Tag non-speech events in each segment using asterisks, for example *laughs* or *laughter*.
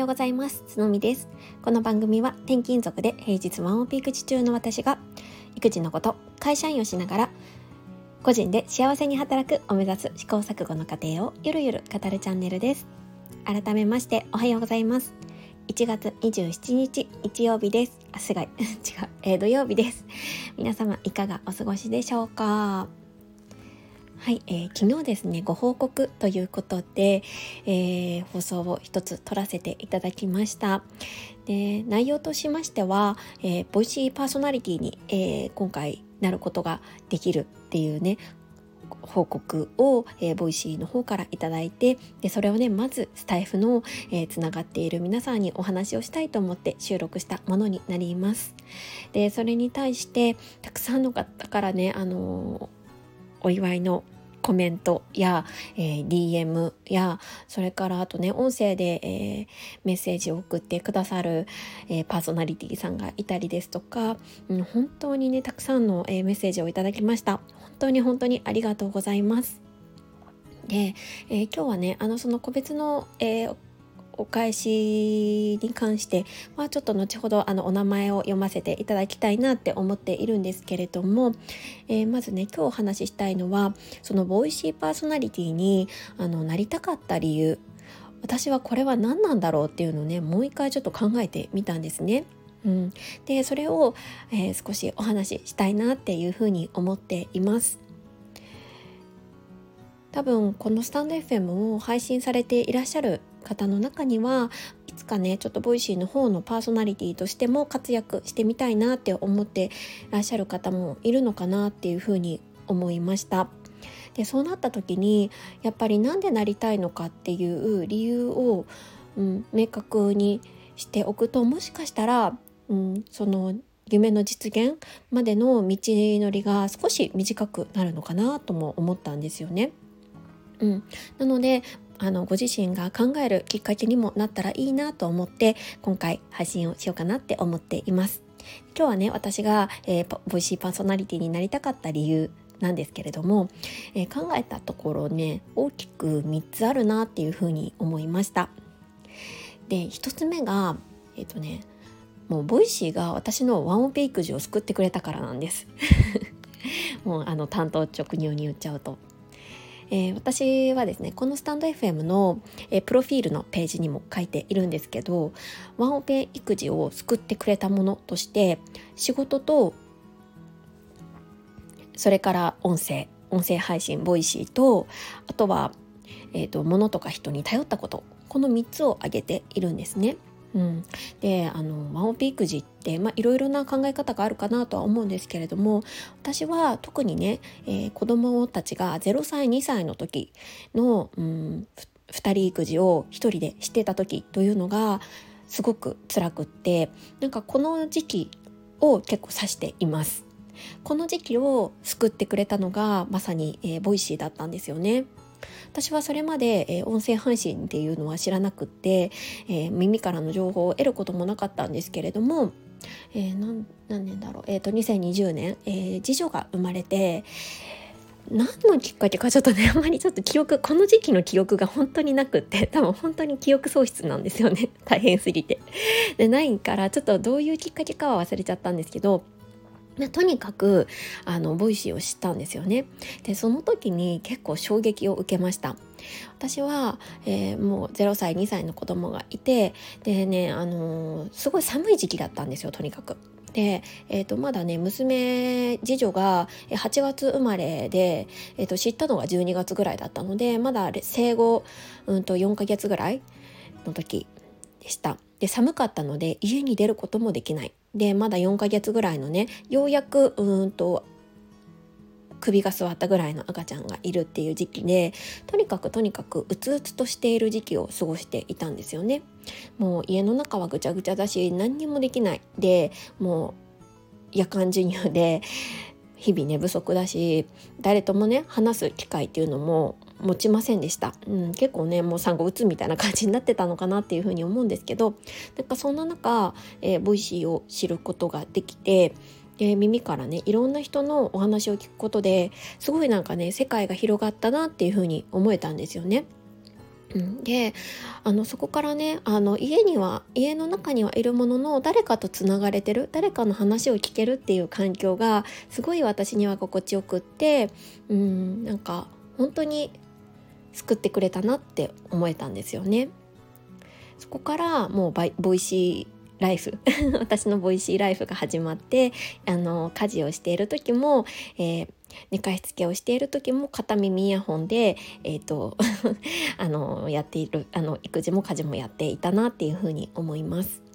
ようございます。つのみです。この番組は転勤族で平日ワンオペ育児中の私が育児のこと会社員をしながら個人で幸せに働くを目指す試行錯誤の過程をゆるゆる語るチャンネルです。改めましておはようございます。1月27日日曜日です。あすが *laughs* 違う、えー、土曜日です。皆様いかがお過ごしでしょうか？はい、えー、昨日ですねご報告ということで、えー、放送を一つ撮らせていただきました。で内容としましては、えー、ボイシーパーソナリティに、えー、今回なることができるっていうね報告を、えー、ボイシーの方からいただいてでそれをねまずスタイフの、えー、つながっている皆さんにお話をしたいと思って収録したものになります。でそれに対してたくさんの方からねあのーお祝いのコメントや、えー、DM やそれからあとね音声で、えー、メッセージを送ってくださる、えー、パーソナリティさんがいたりですとか、うん、本当にねたくさんの、えメッセージをいただきました。本当に本当にありがとうございます。で、え今日はねあのその個別の、えお返しに関してはちょっと後ほどあのお名前を読ませていただきたいなって思っているんですけれども、えー、まずね今日お話ししたいのはそのボイシーパーソナリティにあのなりたかった理由私はこれは何なんだろうっていうのをねもう一回ちょっと考えてみたんですね。うん、でそれを、えー、少しお話ししたいなっていうふうに思っています。多分このスタンド FM を配信されていらっしゃる方の中にはいつかねちょっとボイシーの方のパーソナリティとしても活躍してみたいなって思ってらっしゃる方もいるのかなっていうふうに思いました。でそうなった時にやっぱりなんでなりたいのかっていう理由を、うん、明確にしておくともしかしたら、うん、その夢の実現までの道のりが少し短くなるのかなとも思ったんですよね。うん、なのであのご自身が考えるきっかけにもなったらいいなと思って今回配信をしようかなって思っています。今日はね私が、えー、ボイシーパーソナリティになりたかった理由なんですけれども、えー、考えたところね大きく3つあるなっていうふうに思いました。で1つ目がえっ、ー、とねもうボイシーが私のワンオペ育児を救ってくれたからなんです。*laughs* もうあの単刀直入に言っちゃうとえー、私はですねこのスタンド FM の、えー、プロフィールのページにも書いているんですけどワンオペ育児を救ってくれたものとして仕事とそれから音声音声配信ボイシーとあとは、えーと、物とか人に頼ったことこの3つを挙げているんですね。うん、であのワンオペ育児っていろいろな考え方があるかなとは思うんですけれども私は特にね、えー、子供たちが0歳2歳の時の、うん、2人育児を1人でしてた時というのがすごく辛くってなんかこの時期を結構指しています。この時期を救ってくれたのがまさに、えー、ボイシーだったんですよね。私はそれまで、えー、音声配信っていうのは知らなくって、えー、耳からの情報を得ることもなかったんですけれども、えー、何年だろう、えーと、2020年、えー、次女が生まれて何のきっかけかちょっとね *laughs* あんまりちょっと記憶この時期の記憶が本当になくって *laughs* 多分本当に記憶喪失なんですよね大変すぎて。でないからちょっとどういうきっかけかは忘れちゃったんですけどとにかくあのボイシーを知ったんですよね。でその時に結構衝撃を受けました。私は、えー、もう0歳2歳の子供がいてでね、あのー、すごい寒い時期だったんですよとにかく。で、えー、とまだね娘次女が8月生まれで、えー、と知ったのが12月ぐらいだったのでまだ生後、うん、と4ヶ月ぐらいの時でした。で寒かったので家に出ることもできないでまだ4ヶ月ぐらいのねようやくうんと首が座ったぐらいの赤ちゃんがいるっていう時期でとにかくとにかくうつうつとしている時期を過ごしていたんですよね。もう家の中はぐちゃぐちゃだし何にもできないでもう夜間授乳で日々寝不足だし誰ともね話す機会っていうのも持ちませんでした、うん、結構ねもう産後うつみたいな感じになってたのかなっていうふうに思うんですけどなんかそんな中、えー、 Voicy を知ることができてで耳からねいろんな人のお話を聞くことですごいなんかね世界が広がったなっていうふうに思えたんですよね。であのそこからねあの家には家の中にはいるものの誰かとつながれてる誰かの話を聞けるっていう環境がすごい私には心地よくってうんなんか本当に救ってくれたなって思えたんですよね。そこからもう Voicy ライフ *laughs* 私の Voicy ライフが始まってあの家事をしている時も、えー、寝かしつけをしている時も片耳イヤホンで、えーと *laughs* あのやっているあの育児も家事もやっていたなっていうふうに思います。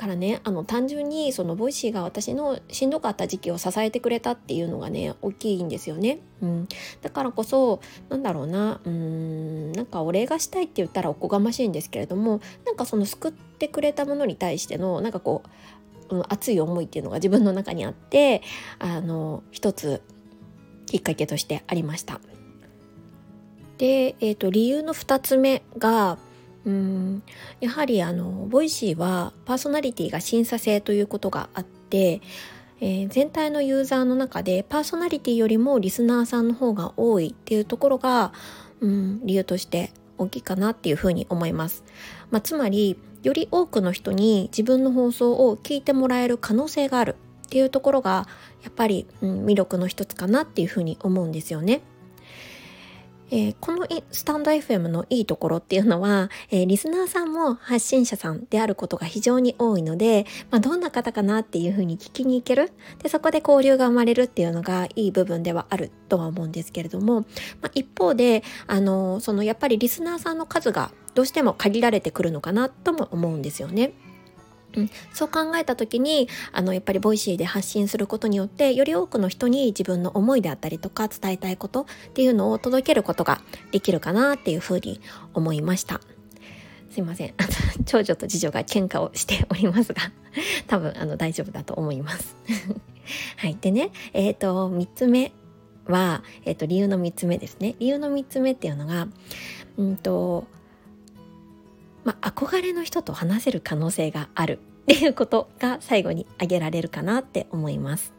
からねあの単純にその Voicy が私のしんどかった時期を支えてくれたっていうのがね大きいんですよね。うん、だからこそなんだろうなうんなんかお礼がしたいって言ったらおこがましいんですけれどもなんかその救ってくれたものに対してのなんかこう、うん、熱い思いっていうのが自分の中にあってあの一つきっかけとしてありました。で、えーと、理由の2つ目がうんやはりあの Voicy はパーソナリティが審査制ということがあって、えー、全体のユーザーの中でパーソナリティよりもリスナーさんの方が多いっていうところが、うん、理由として大きいかなっていうふうに思います。まあ、つまりより多くの人に自分の放送を聞いてもらえる可能性があるっていうところがやっぱり、うん、魅力の一つかなっていうふうに思うんですよね。えー、このスタンド FM のいいところっていうのは、えー、リスナーさんも発信者さんであることが非常に多いので、まあ、どんな方かなっていうふうに聞きに行けるでそこで交流が生まれるっていうのがいい部分ではあるとは思うんですけれども、まあ、一方であのそのやっぱりリスナーさんの数がどうしても限られてくるのかなとも思うんですよね。うん、そう考えた時にあのやっぱり Voicy で発信することによってより多くの人に自分の思いであったりとか伝えたいことっていうのを届けることができるかなっていうふうに思いました。すいません。*laughs* 長女と次女が喧嘩をしておりますが、*laughs* 多分あの大丈夫だと思います。*laughs* はい。でね、えっ、ー、と、3つ目は、えっ、ー、と、理由の3つ目ですね。理由の3つ目っていうのが、うんと、まあ、憧れの人と話せる可能性がある *laughs* っていうことが最後に挙げられるかなって思います。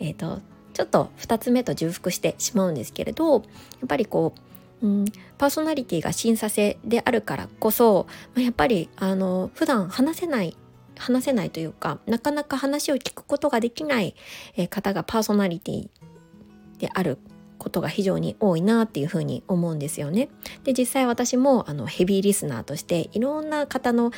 え、ー、とちょっと2つ目と重複してしまうんですけれどやっぱりこう、うん、パーソナリティが審査制であるからこそ、まあ、やっぱりあの普段話せない話せないというかなかなか話を聞くことができない方がパーソナリティであることが非常に多いなっていうふうに思うんですよね。で実際私もあのヘビーリスナーとしていろんな方の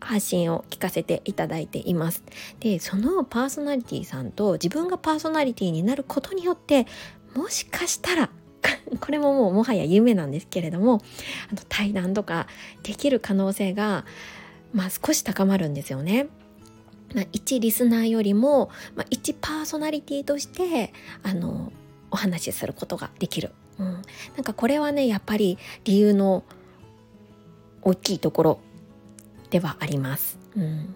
発信を聞かせていただいています。でそのパーソナリティさんと自分がパーソナリティになることによってもしかしたら *laughs* これももうもはや夢なんですけれどもあの対談とかできる可能性が、まあ、少し高まるんですよね。まあ、一リスナーよりも、まあ、一パーソナリティとしてあのお話しすることができる、うん、なんかこれはねやっぱり理由の大きいところではあります。うん、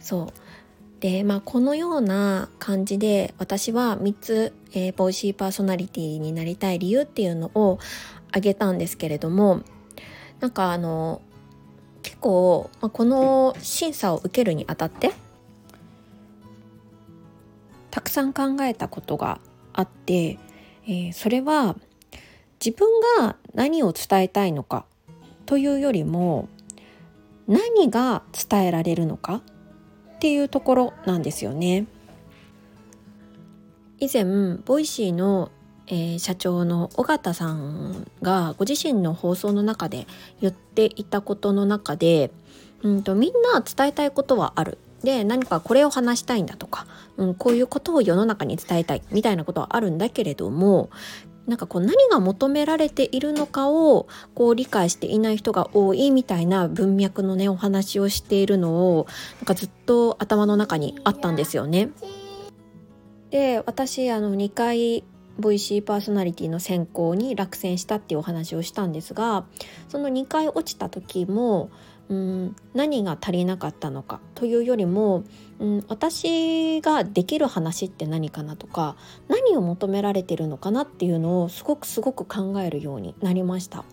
そう。でまあこのような感じで私は3つ、えー、ボイシーパーソナリティになりたい理由っていうのを挙げたんですけれどもなんかあの結構、まあ、この審査を受けるにあたってたくさん考えたことがあって、えー、それは自分が何を伝えたいのかというよりも何が伝えられるのかっていうところなんですよね。以前 Voicy の、えー、社長の緒方さんがご自身の放送の中で言っていたことの中で、うんとみんな伝えたいことはあるで何かこれを話したいんだとか、うん、こういうことを世の中に伝えたいみたいなことはあるんだけれどもなんかこう何が求められているのかをこう理解していない人が多いみたいな文脈のねお話をしているのをなんかずっと頭の中にあったんですよね。で私あの2回ボイシーパーソナリティの選考に落選したっていうお話をしたんですがその2回落ちた時もうん何が足りなかったのかというよりも、うん、私ができる話って何かなとか何を求められてるのかなっていうのをすごくすごく考えるようになりました。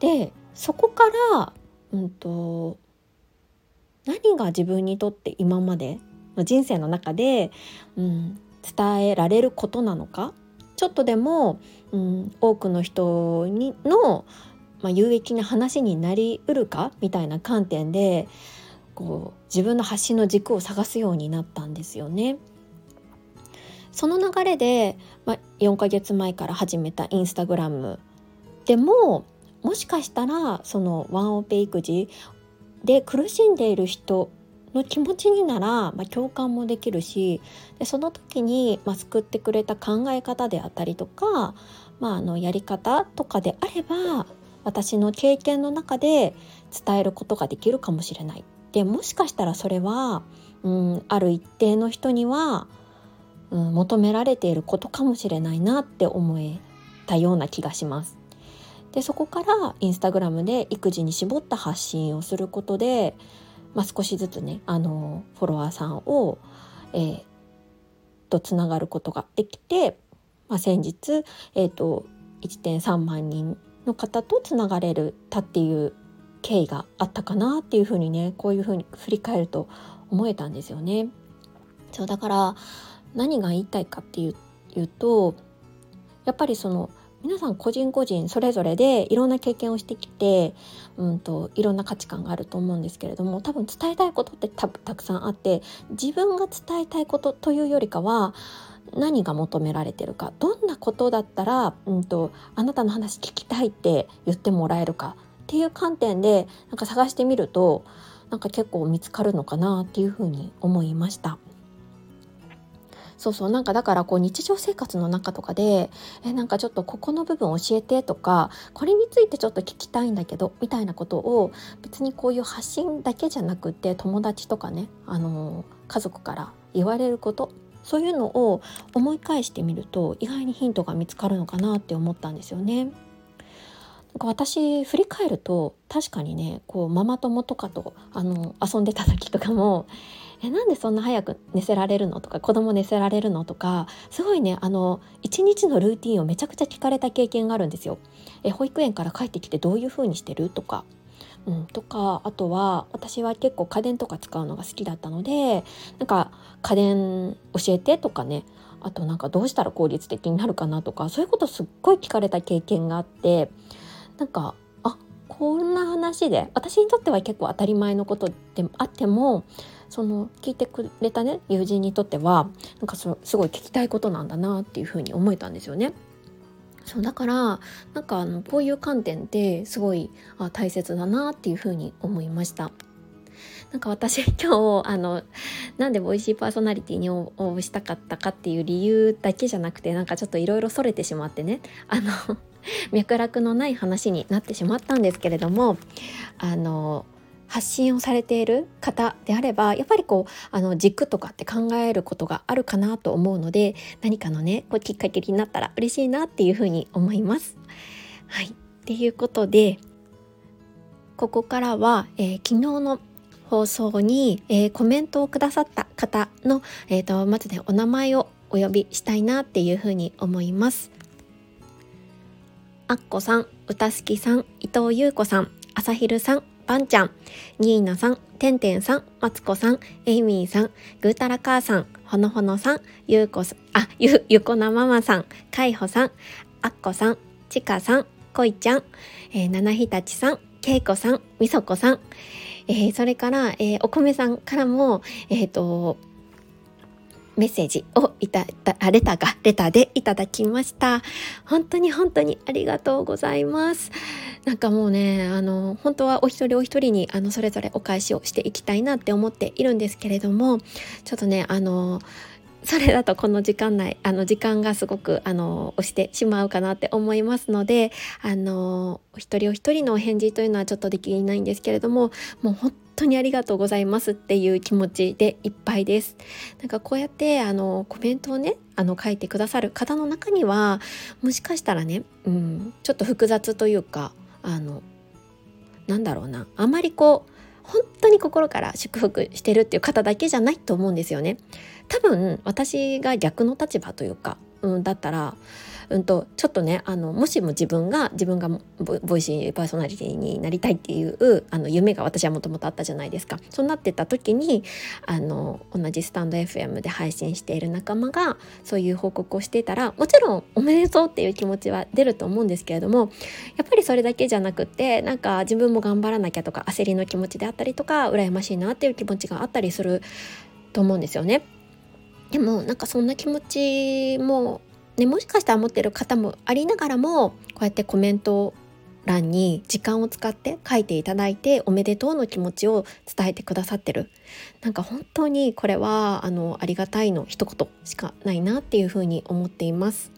でそこから、うんと、何が自分にとって今までの人生の中で、うん、伝えられることなのかちょっとでも、うん、多くの人にの、まあ、有益な話になりうるかみたいな観点でこう自分の発信の軸を探すようになったんですよね。その流れで、まあ、4ヶ月前から始めたインスタグラムでももしかしたらそのワンオペ育児で苦しんでいる人の気持ちになら、まあ、共感もできるしでその時に、まあ、救ってくれた考え方であったりとか、まあ、あのやり方とかであれば私の経験の中で伝えることができるかもしれない。でもしかしたらそれは、うん、ある一定の人には、うん、求められていることかもしれないなって思えたような気がします。でそこからインスタグラムで育児に絞った発信をすることでまあ、少しずつねあのフォロワーさんを、えー、とつながることができて、まあ、先日、えーと、1.3万人の方とつながれるたっていう経緯があったかなっていうふうにねこういうふうに振り返ると思えたんですよね。そうだから何が言いたいかっていういうとやっぱりその皆さん個人個人それぞれでいろんな経験をしてきて、うんと、いろんな価値観があると思うんですけれども多分伝えたいことってたたくさんあって自分が伝えたいことというよりかは何が求められてるかどんことだったら、うんと、あなたの話聞きたいって言ってもらえるかっていう観点でなんか探してみるとなんか結構見つかるのかなっていうふうに思いました。そうそうなんかだからこう日常生活の中とかでえなんかちょっとここの部分教えてとかこれについてちょっと聞きたいんだけどみたいなことを別にこういう発信だけじゃなくて友達とかねあの家族から言われることそういうのを思い返してみると意外にヒントが見つかるのかなって思ったんですよね。なんか私振り返ると確かにねこうママ友とかとあの遊んでた時とかもえなんでそんな早く寝せられるのとか子供寝せられるのとかすごいねあの一日のルーティンをめちゃくちゃ聞かれた経験があるんですよ。え保育園から帰ってきてどういう風にしてるとか。うん、とかあとは私は結構家電とか使うのが好きだったのでなんか家電教えてとかねあとなんかどうしたら効率的になるかなとかそういうことすっごい聞かれた経験があってなんかあこんな話で私にとっては結構当たり前のことであってもその聞いてくれたね友人にとってはなんかすごい聞きたいことなんだなっていうふうに思えたんですよね。そうだからなんかあのこういう観点ってすごいあ大切だなっていうふうに思いました。なんか私 *laughs* 今日あのなんでボイシーパーソナリティに応募したかったかっていう理由だけじゃなくてなんかちょっといろいろそれてしまってねあの *laughs* 脈絡のない話になってしまったんですけれどもあの発信をされている方であればやっぱりこうあの軸とかって考えることがあるかなと思うので何かのねこうきっかけになったら嬉しいなっていうふうに思います。はいっていうことでここからは、えー、昨日の放送に、えー、コメントをくださった方の、えーと、まずねお名前をお呼びしたいなっていうふうに思います。あっこさん、うたすきさん、伊藤優子さん、あさひるさん、パンちゃん、ニーナさん、てんてんさん、マツコさん、エイミーさん、ぐーたら母さん、ほのほのさん、ゆうこさん、あ、ゆ、ゆこなママさん、かいほさん、あっこさん、ちかさん、こいちゃん、えー、ななひたちさん、けいこさん、みそこさん、えー、それから、えー、お米さんからも、えっ、ー、と、メッセージをいただ、レターが、レターでいただきました。本当に本当にありがとうございます。なんかもうね、あの、本当はお一人お一人に、あの、それぞれお返しをしていきたいなって思っているんですけれども、ちょっとね、あの、それだとこの時間内あの時間がすごくあの押してしまうかなって思いますのであのお一人お一人のお返事というのはちょっとできないんですけれどももう本当にありがとうございますっていう気持ちでいっぱいです。なんかこうやってあのコメントをねあの書いてくださる方の中にはもしかしたらね、うん、ちょっと複雑というかあのなんだろうなあまりこう本当に心から祝福してるっていう方だけじゃないと思うんですよね。多分私が逆の立場というかうん、だったらうんと、ちょっとねあのもしも自分が自分がボイシーパーソナリティになりたいっていうあの夢が私はもともとあったじゃないですかそうなってた時にあの同じスタンド FM で配信している仲間がそういう報告をしていたらもちろんおめでとうっていう気持ちは出ると思うんですけれどもやっぱりそれだけじゃなくってなんか自分も頑張らなきゃとか焦りの気持ちであったりとか羨ましいなっていう気持ちがあったりすると思うんですよね。でもなんかそんな気持ちもね、もしかしたら持ってる方もありながらもこうやってコメント欄に時間を使って書いていただいておめでとうの気持ちを伝えてくださってる。なんか本当にこれはあのありがたいの一言しかないなっていうふうに思っています。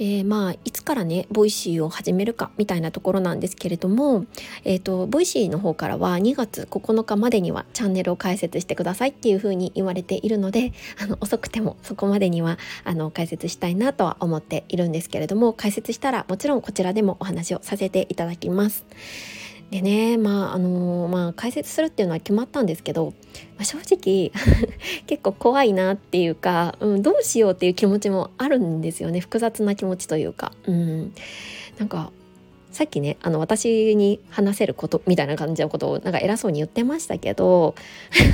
でまあいつからね Voicy を始めるかみたいなところなんですけれども、えーと、 Voicy の方からは2月9日までにはチャンネルを開設してくださいっていうふうに言われているのであの遅くてもそこまでにはあの開設したいなとは思っているんですけれども開設したらもちろんこちらでもお話をさせていただきます。でねまああのまあ開設するっていうのは決まったんですけど、まあ、正直 *laughs* 結構怖いなっていうか、うん、どうしようっていう気持ちもあるんですよね。複雑な気持ちというか、うん、なんかさっきねあの私に話せることみたいな感じのことをなんか偉そうに言ってましたけど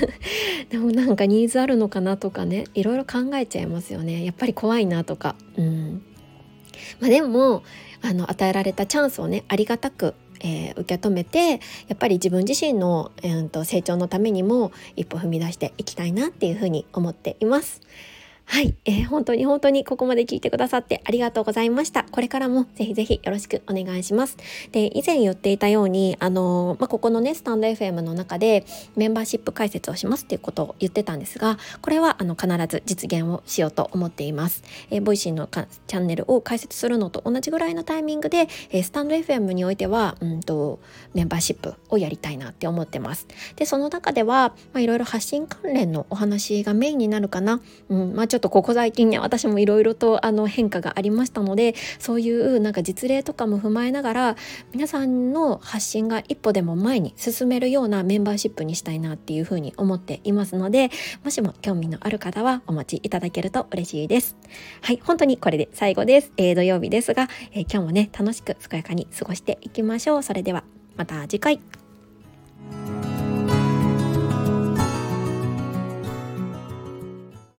*laughs* でもなんかニーズあるのかなとかねいろいろ考えちゃいますよね。やっぱり怖いなとか。うん。まあ、でもあの与えられたチャンスをねありがたくえー、受け止めてやっぱり自分自身の、えー、と成長のためにも一歩踏み出していきたいなっていうふうに思っています。はい、えー、本当に本当にここまで聞いてくださってありがとうございました。これからもぜひぜひよろしくお願いします。で、以前言っていたように、あの、まあ、ここのね、スタンド FM の中でメンバーシップ開設をしますっていうことを言ってたんですが、これはあの必ず実現をしようと思っています。えー、 Voicy のチャンネルを開設するのと同じぐらいのタイミングで、えー、スタンド FM においては、うんと、メンバーシップをやりたいなって思ってます。で、その中では、まあ、いろいろ発信関連のお話がメインになるかな。うん、まあちょっとここ最近ね私もいろいろとあの変化がありましたのでそういうなんか実例とかも踏まえながら皆さんの発信が一歩でも前に進めるようなメンバーシップにしたいなっていうふうに思っていますのでもしも興味のある方はお待ちいただけると嬉しいです。はい本当にこれで最後です。えー、土曜日ですが、えー、今日もね楽しく健やかに過ごしていきましょう。それではまた次回。